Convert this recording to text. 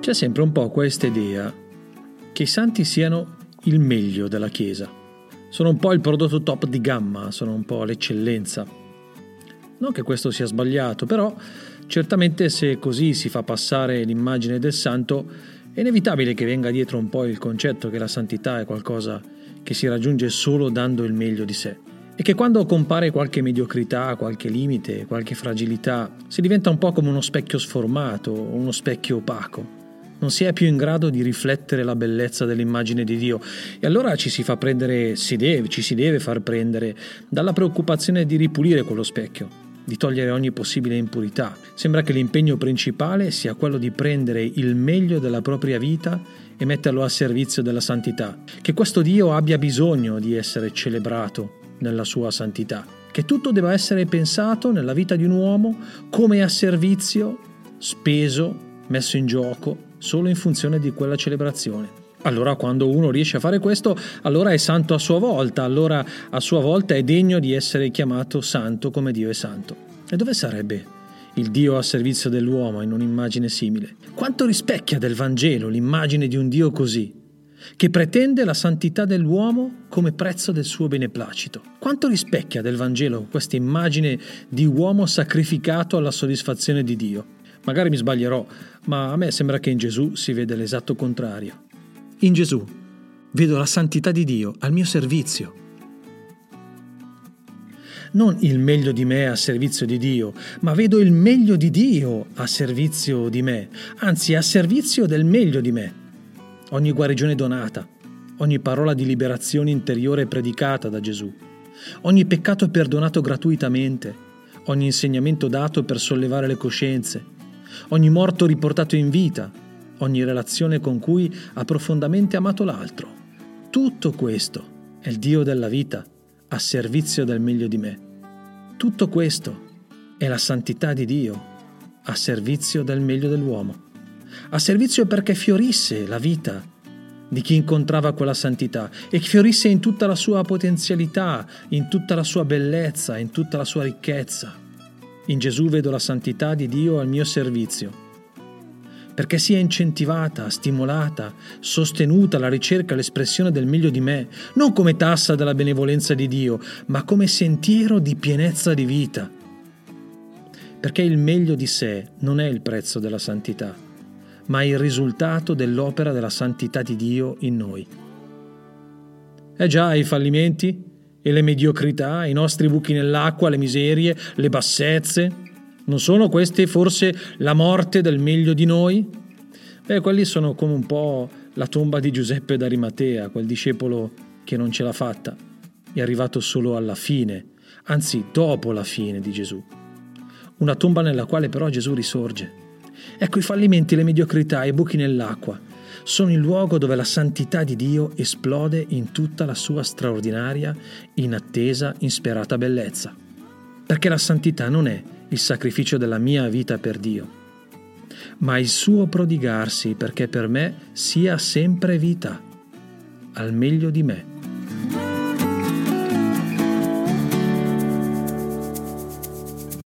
C'è sempre un po' questa idea che i santi siano il meglio della Chiesa. Sono un po' il prodotto top di gamma, sono un po' l'eccellenza. Non che questo sia sbagliato, però certamente se così si fa passare l'immagine del santo, è inevitabile che venga dietro un po' il concetto che la santità è qualcosa che si raggiunge solo dando il meglio di sé e che quando compare qualche mediocrità, qualche limite, qualche fragilità, si diventa un po' come uno specchio sformato, uno specchio opaco non si è più in grado di riflettere la bellezza dell'immagine di Dio. E allora ci si fa prendere, si deve, ci si deve far prendere dalla preoccupazione di ripulire quello specchio, di togliere ogni possibile impurità. Sembra che l'impegno principale sia quello di prendere il meglio della propria vita e metterlo a servizio della santità, che questo Dio abbia bisogno di essere celebrato nella sua santità, che tutto debba essere pensato nella vita di un uomo come a servizio, speso, messo in gioco solo in funzione di quella celebrazione. Allora quando uno riesce a fare questo, allora è santo a sua volta, allora a sua volta è degno di essere chiamato santo come Dio è santo. E dove sarebbe il Dio a servizio dell'uomo in un'immagine simile? Quanto rispecchia del Vangelo l'immagine di un Dio così, che pretende la santità dell'uomo come prezzo del suo beneplacito? Quanto rispecchia del Vangelo questa immagine di uomo sacrificato alla soddisfazione di Dio? Magari mi sbaglierò, ma a me sembra che in Gesù si vede l'esatto contrario. In Gesù vedo la santità di Dio al mio servizio. Non il meglio di me a servizio di Dio, ma vedo il meglio di Dio a servizio di me, anzi a servizio del meglio di me. Ogni guarigione donata, ogni parola di liberazione interiore predicata da Gesù, ogni peccato perdonato gratuitamente, ogni insegnamento dato per sollevare le coscienze, ogni morto riportato in vita, ogni relazione con cui ha profondamente amato l'altro. Tutto questo è il Dio della vita a servizio del meglio di me. Tutto questo è la santità di Dio a servizio del meglio dell'uomo. A servizio perché fiorisse la vita di chi incontrava quella santità e fiorisse in tutta la sua potenzialità, in tutta la sua bellezza, in tutta la sua ricchezza. In Gesù vedo la santità di Dio al mio servizio, perché sia incentivata, stimolata, sostenuta la ricerca e l'espressione del meglio di me, non come tassa della benevolenza di Dio, ma come sentiero di pienezza di vita. Perché il meglio di sé non è il prezzo della santità, ma il risultato dell'opera della santità di Dio in noi. Eh già, i fallimenti, e le mediocrità, i nostri buchi nell'acqua, le miserie, le bassezze? Non sono queste forse la morte del meglio di noi? Beh, quelli sono come un po' la tomba di Giuseppe d'Arimatea, quel discepolo che non ce l'ha fatta, è arrivato solo alla fine, anzi dopo la fine di Gesù. Una tomba nella quale però Gesù risorge. Ecco i fallimenti, le mediocrità, i buchi nell'acqua, sono il luogo dove la santità di Dio esplode in tutta la sua straordinaria, inattesa, insperata bellezza. Perché la santità non è il sacrificio della mia vita per Dio, ma il suo prodigarsi perché per me sia sempre vita, al meglio di me.